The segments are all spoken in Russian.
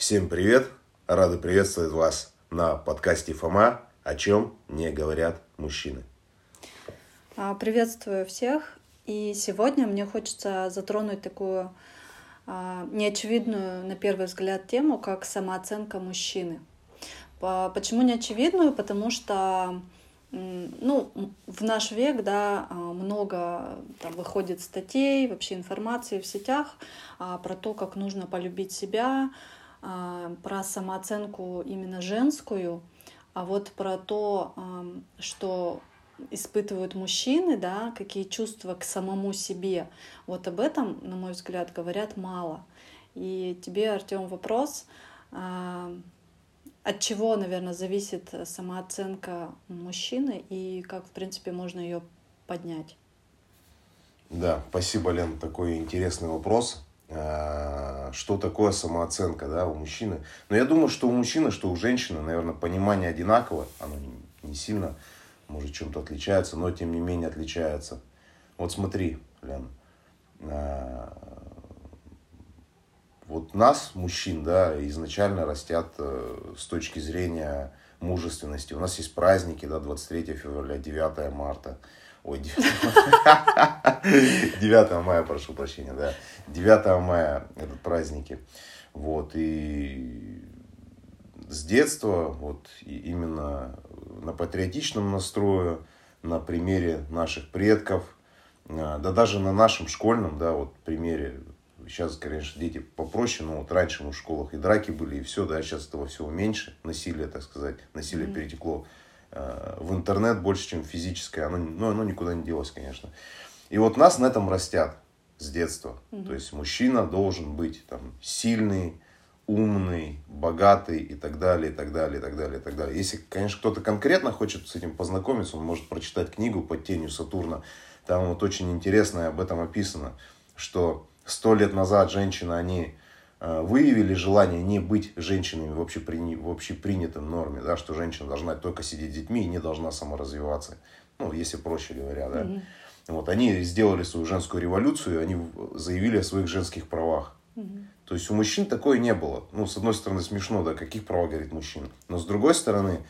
Всем привет! Рады приветствовать вас на подкасте Фома «О чем не говорят мужчины». А, приветствую всех. И сегодня мне хочется затронуть такую а, неочевидную, на первый взгляд, тему, как самооценка мужчины. Почему неочевидную? Потому что ну, в наш век, да, а, много там выходит статей, вообще информации в сетях а, про то, как нужно полюбить себя, а, про самооценку именно женскую, а вот про то, что испытывают мужчины, да, какие чувства к самому себе, вот об этом, на мой взгляд, говорят мало. И тебе, Артем, вопрос, от чего, наверное, зависит самооценка мужчины и как, в принципе, можно ее поднять? Да, спасибо, Лен, такой интересный вопрос. А, что такое самооценка да, у мужчины? Но я думаю, что у мужчины, что у женщины, наверное, понимание одинаково. Оно не сильно, может, чем-то отличается, но тем не менее отличается. Вот смотри, Лен, а, вот нас, мужчин, да, изначально растят э, с точки зрения мужественности. У нас есть праздники, да, 23 февраля, 9 марта. Ой, 9 мая, прошу прощения, да. 9 мая это праздники. Вот, и с детства, вот именно на патриотичном настрое, на примере наших предков, э, да даже на нашем школьном, да, вот примере Сейчас, конечно, дети попроще, но вот раньше мы в школах и драки были, и все, да, сейчас этого всего меньше, насилие, так сказать, насилие mm-hmm. перетекло в интернет больше, чем физическое, оно, ну, оно никуда не делось, конечно. И вот нас на этом растят с детства. Mm-hmm. То есть мужчина должен быть там сильный, умный, богатый и так далее, и так далее, и так далее, и так далее. Если, конечно, кто-то конкретно хочет с этим познакомиться, он может прочитать книгу «Под тенью Сатурна». Там вот очень интересно об этом описано, что сто лет назад женщины, они э, выявили желание не быть женщинами в, общепри... в общепринятом норме, да, что женщина должна только сидеть с детьми и не должна саморазвиваться. Ну, если проще говоря, да. Mm-hmm. Вот, они сделали свою женскую революцию, они заявили о своих женских правах. Mm-hmm. То есть у мужчин такое не было. Ну, с одной стороны, смешно, да, каких прав говорит мужчина. Но с другой стороны,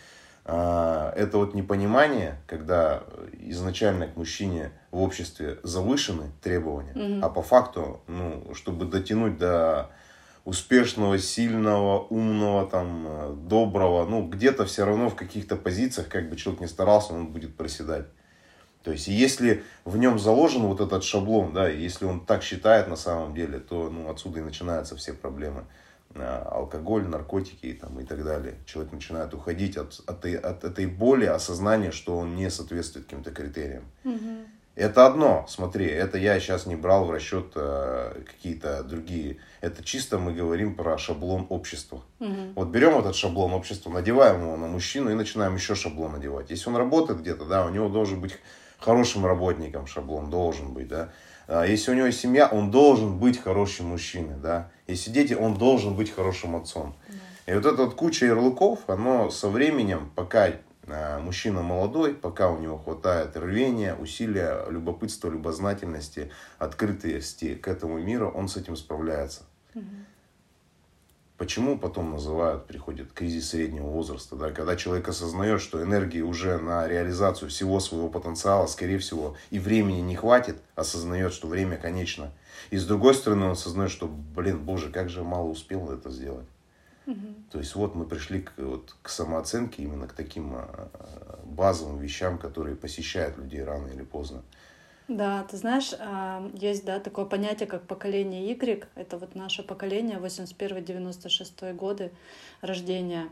а, это вот непонимание, когда изначально к мужчине в обществе завышены требования, mm-hmm. а по факту, ну, чтобы дотянуть до успешного, сильного, умного, там, доброго, ну, где-то все равно в каких-то позициях, как бы человек ни старался, он будет проседать. То есть, если в нем заложен вот этот шаблон, да, если он так считает на самом деле, то ну, отсюда и начинаются все проблемы. Э, алкоголь, наркотики там, и так далее. Человек начинает уходить от, от, от этой боли, осознания, что он не соответствует каким-то критериям. Угу. Это одно, смотри, это я сейчас не брал в расчет э, какие-то другие. Это чисто мы говорим про шаблон общества. Угу. Вот берем этот шаблон общества, надеваем его на мужчину и начинаем еще шаблон надевать. Если он работает где-то, да, у него должен быть хорошим работником шаблон, должен быть, да. А если у него семья, он должен быть хорошим мужчиной, да. Если дети, он должен быть хорошим отцом. Да. И вот эта вот куча ярлыков, оно со временем, пока мужчина молодой, пока у него хватает рвения, усилия, любопытства, любознательности, открытости к этому миру, он с этим справляется. Угу. Почему потом называют, приходит кризис среднего возраста, да, когда человек осознает, что энергии уже на реализацию всего своего потенциала, скорее всего, и времени не хватит, осознает, что время конечно. И с другой стороны, он осознает, что, блин, боже, как же мало успел это сделать. То есть вот мы пришли к, вот, к самооценке, именно к таким а, базовым вещам, которые посещают людей рано или поздно. Да, ты знаешь, а, есть да, такое понятие, как поколение Y. Это вот наше поколение, 81-96 годы рождения.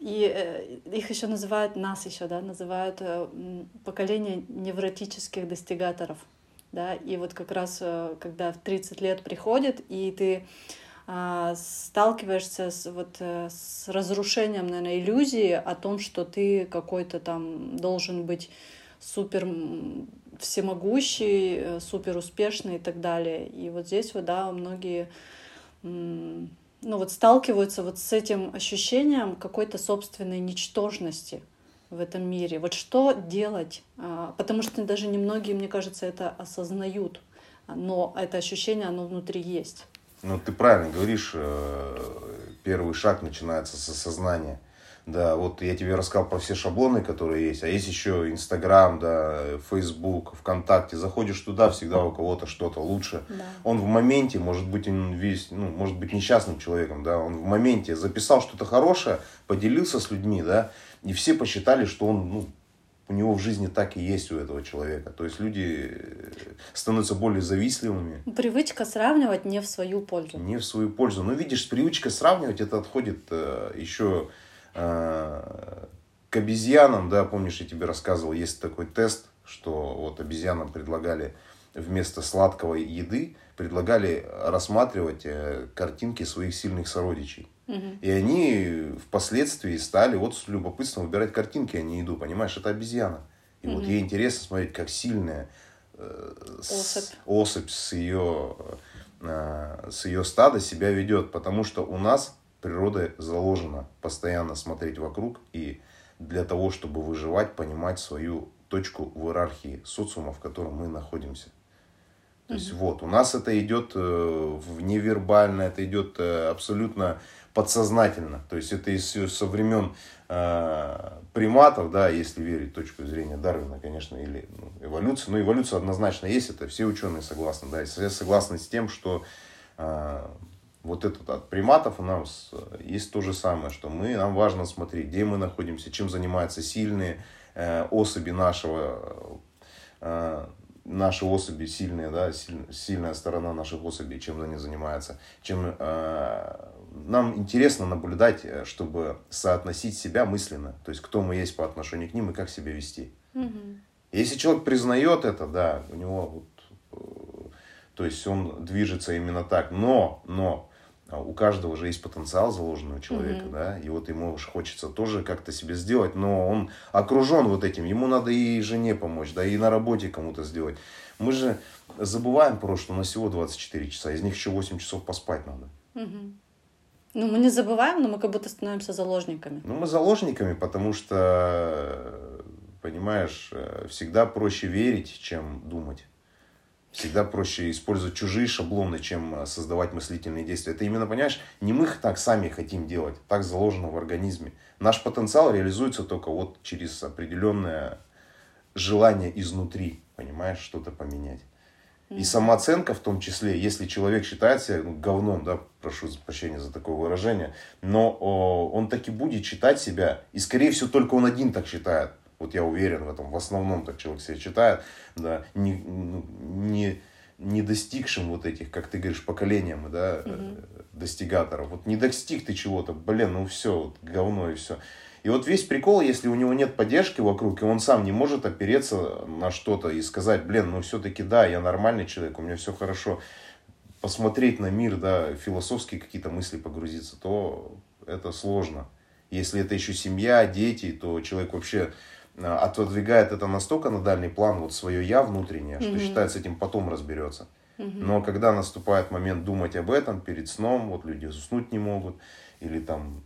И э, их еще называют, нас еще, да, называют э, поколение невротических достигаторов. Да? И вот как раз, э, когда в 30 лет приходит, и ты сталкиваешься с, вот, с разрушением, наверное, иллюзии о том, что ты какой-то там должен быть супер всемогущий, э, супер успешный и так далее. И вот здесь вот, да, многие ну, вот сталкиваются вот с этим ощущением какой-то собственной ничтожности в этом мире. Вот что делать? А, потому что даже немногие, мне кажется, это осознают. Но это ощущение, оно внутри есть. Ну, ты правильно говоришь. Э, первый шаг начинается с осознания. Да, вот я тебе рассказал про все шаблоны, которые есть. А есть еще Инстаграм, да, Фейсбук, ВКонтакте. Заходишь туда, всегда у кого-то что-то лучше. Да. Он в моменте, может быть, он весь, ну, может быть, несчастным человеком, да, он в моменте записал что-то хорошее, поделился с людьми, да, и все посчитали, что он, ну, у него в жизни так и есть у этого человека. То есть люди становятся более завистливыми. Привычка сравнивать не в свою пользу. Не в свою пользу. Но видишь, привычка сравнивать, это отходит э, еще э, к обезьянам, да, помнишь, я тебе рассказывал, есть такой тест, что вот обезьянам предлагали вместо сладкой еды, предлагали рассматривать э, картинки своих сильных сородичей. И они впоследствии стали вот с любопытством выбирать картинки, а не еду, понимаешь, это обезьяна. И вот ей интересно смотреть, как сильная э, Особь. с, особь с ее, э, с ее стада себя ведет, потому что у нас природой заложено постоянно смотреть вокруг и для того, чтобы выживать, понимать свою точку в иерархии социума, в котором мы находимся. То есть вот, у нас это идет э, невербально, это идет э, абсолютно подсознательно. То есть это из, со времен э, приматов, да, если верить точку зрения Дарвина, конечно, или ну, эволюции. Но эволюция однозначно есть, это все ученые согласны. Да, и согласны с тем, что э, вот этот от приматов у нас есть то же самое, что мы, нам важно смотреть, где мы находимся, чем занимаются сильные э, особи нашего э, наши особи сильные, да, силь, сильная сторона наших особей, чем они занимаются, чем э, нам интересно наблюдать, э, чтобы соотносить себя мысленно, то есть кто мы есть по отношению к ним и как себя вести. Угу. Если человек признает это, да, у него вот, э, то есть он движется именно так, но, но у каждого же есть потенциал заложенный у человека, mm-hmm. да, и вот ему уж хочется тоже как-то себе сделать, но он окружен вот этим, ему надо и жене помочь, да, и на работе кому-то сделать. Мы же забываем просто, что у нас всего 24 часа, из них еще 8 часов поспать надо. Mm-hmm. Ну, мы не забываем, но мы как будто становимся заложниками. Ну, мы заложниками, потому что, понимаешь, всегда проще верить, чем думать. Всегда проще использовать чужие шаблоны, чем э, создавать мыслительные действия. Это именно, понимаешь, не мы так сами хотим делать, так заложено в организме. Наш потенциал реализуется только вот через определенное желание изнутри, понимаешь, что-то поменять. И самооценка в том числе, если человек считает себя ну, говном, да, прошу прощения за такое выражение, но о, он таки будет считать себя, и скорее всего только он один так считает. Вот я уверен в этом, в основном так человек себя читает, да, не, ну, не, достигшим вот этих, как ты говоришь, поколениям, да, угу. достигаторов. Вот не достиг ты чего-то, блин, ну все, вот, говно и все. И вот весь прикол, если у него нет поддержки вокруг, и он сам не может опереться на что-то и сказать, блин, ну все-таки да, я нормальный человек, у меня все хорошо, посмотреть на мир, да, философские какие-то мысли погрузиться, то это сложно. Если это еще семья, дети, то человек вообще отодвигает это настолько на дальний план, вот свое я внутреннее, mm-hmm. что считает с этим потом разберется. Mm-hmm. Но когда наступает момент думать об этом перед сном, вот люди заснуть не могут, или там,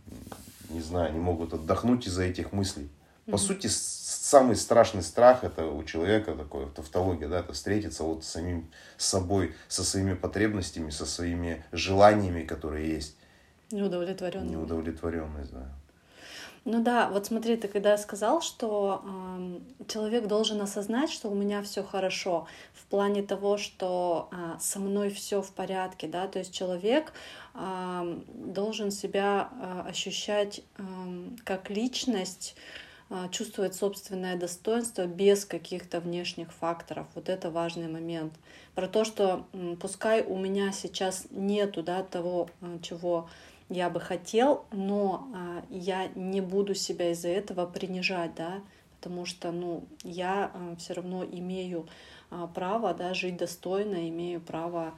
не знаю, не могут отдохнуть из-за этих мыслей. Mm-hmm. По сути, самый страшный страх это у человека такой, тавтология, да, это встретиться вот с самим собой, со своими потребностями, со своими желаниями, которые есть. Неудовлетворенность. Неудовлетворенность, да. Ну да, вот смотри, ты когда сказал, что э, человек должен осознать, что у меня все хорошо, в плане того, что э, со мной все в порядке, да, то есть человек э, должен себя э, ощущать э, как личность, э, чувствовать собственное достоинство без каких-то внешних факторов. Вот это важный момент. Про то, что э, пускай у меня сейчас нету да, того, э, чего я бы хотел, но а, я не буду себя из-за этого принижать, да, потому что, ну, я а, все равно имею а, право, да, жить достойно, имею право,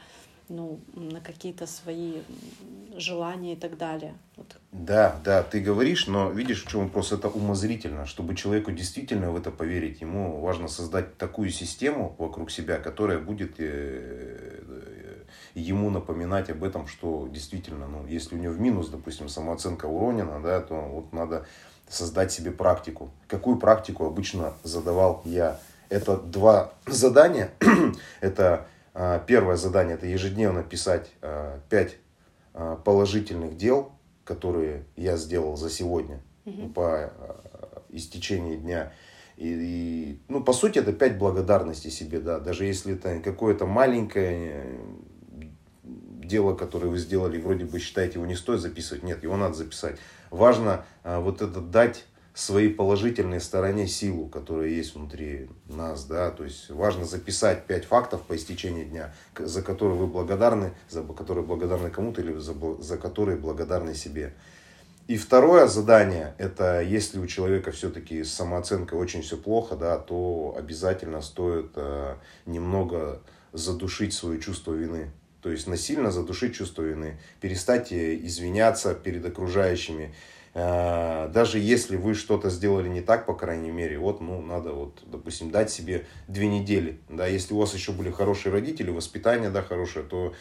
ну, на какие-то свои желания и так далее. Вот. Да, да, ты говоришь, но видишь, в чем вопрос? Это умозрительно. Чтобы человеку действительно в это поверить, ему важно создать такую систему вокруг себя, которая будет э, ему напоминать об этом, что действительно, ну, если у него в минус, допустим, самооценка уронена, да, то вот надо создать себе практику. Какую практику обычно задавал я? Это два задания. это а, первое задание, это ежедневно писать а, пять а, положительных дел которые я сделал за сегодня угу. по истечении дня. И, и, ну, по сути, это пять благодарностей себе, да. Даже если это какое-то маленькое дело, которое вы сделали, вроде бы считаете, его не стоит записывать. Нет, его надо записать. Важно а, вот это дать своей положительной стороне силу, которая есть внутри нас, да, то есть важно записать пять фактов по истечении дня, за которые вы благодарны, за которые благодарны кому-то или за, за которые благодарны себе. И второе задание, это если у человека все-таки с самооценкой очень все плохо, да, то обязательно стоит э, немного задушить свое чувство вины. То есть насильно задушить чувство вины, перестать э, извиняться перед окружающими, Э, даже если вы что-то сделали не так, по крайней мере, вот, ну, надо вот, допустим, дать себе две недели, да, если у вас еще были хорошие родители, воспитание, да, хорошее, то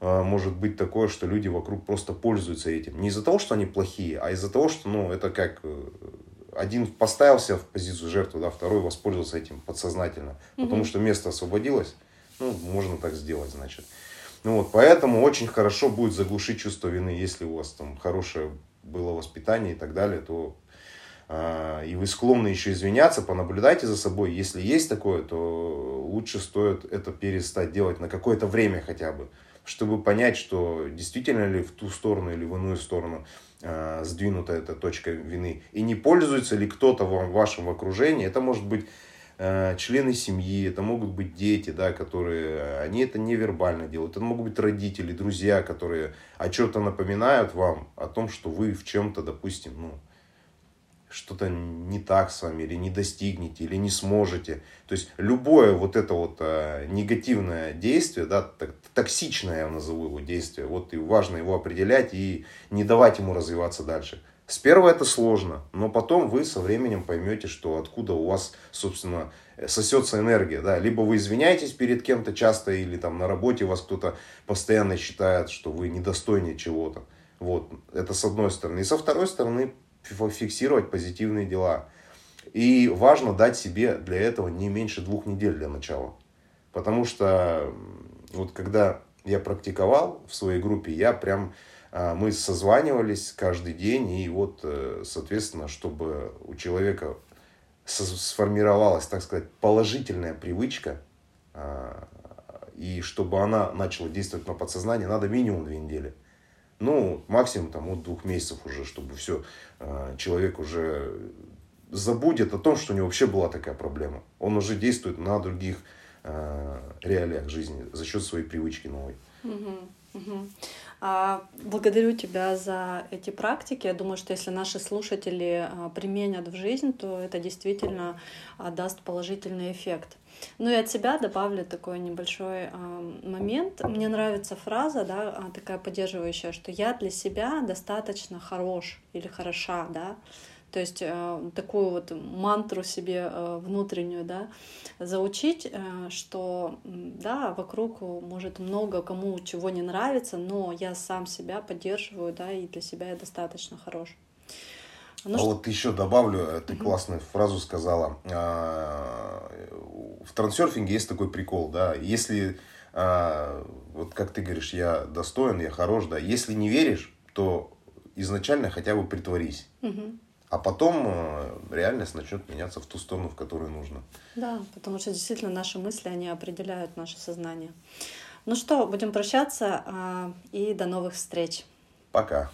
э, может быть такое, что люди вокруг просто пользуются этим. Не из-за того, что они плохие, а из-за того, что, ну, это как один поставился в позицию жертвы, да, второй воспользовался этим подсознательно, угу. потому что место освободилось, ну, можно так сделать, значит. Ну вот, поэтому очень хорошо будет заглушить чувство вины, если у вас там хорошее было воспитание и так далее, то э, и вы склонны еще извиняться, понаблюдайте за собой. Если есть такое, то лучше стоит это перестать делать на какое-то время хотя бы, чтобы понять, что действительно ли в ту сторону или в иную сторону э, сдвинута эта точка вины. И не пользуется ли кто-то в вашем окружении. Это может быть члены семьи, это могут быть дети, да, которые, они это невербально делают, это могут быть родители, друзья, которые о чем-то напоминают вам, о том, что вы в чем-то, допустим, ну, что-то не так с вами, или не достигнете, или не сможете. То есть любое вот это вот а, негативное действие, да, так, токсичное я назову его действие, вот и важно его определять и не давать ему развиваться дальше. С первого это сложно, но потом вы со временем поймете, что откуда у вас, собственно, сосется энергия. Да? Либо вы извиняетесь перед кем-то часто, или там на работе вас кто-то постоянно считает, что вы недостойны чего-то. Вот, это с одной стороны. И со второй стороны, фиксировать позитивные дела. И важно дать себе для этого не меньше двух недель для начала. Потому что вот когда я практиковал в своей группе, я прям мы созванивались каждый день, и вот, э, соответственно, чтобы у человека сформировалась, так сказать, положительная привычка, а, и чтобы она начала действовать на подсознание, надо минимум две недели. Ну, максимум там от двух месяцев уже, чтобы все, а, человек уже забудет о том, что у него вообще была такая проблема. Он уже действует на других реалиях жизни за счет своей привычки новой. Угу, угу. А, благодарю тебя за эти практики. Я думаю, что если наши слушатели а, применят в жизнь, то это действительно а, даст положительный эффект. Ну и от себя добавлю такой небольшой момент. Мне нравится фраза, да, такая поддерживающая, что я для себя достаточно хорош или хороша, да. То есть э, такую вот мантру себе э, внутреннюю, да, заучить, э, что, да, вокруг может много кому чего не нравится, но я сам себя поддерживаю, да, и для себя я достаточно хорош. Ну, а что... вот еще добавлю, ты угу. классную фразу сказала. А, в трансерфинге есть такой прикол, да, если, а, вот как ты говоришь, я достоин, я хорош, да, если не веришь, то изначально хотя бы притворись. Угу. А потом э, реальность начнет меняться в ту сторону, в которую нужно. Да, потому что действительно наши мысли, они определяют наше сознание. Ну что, будем прощаться а, и до новых встреч. Пока.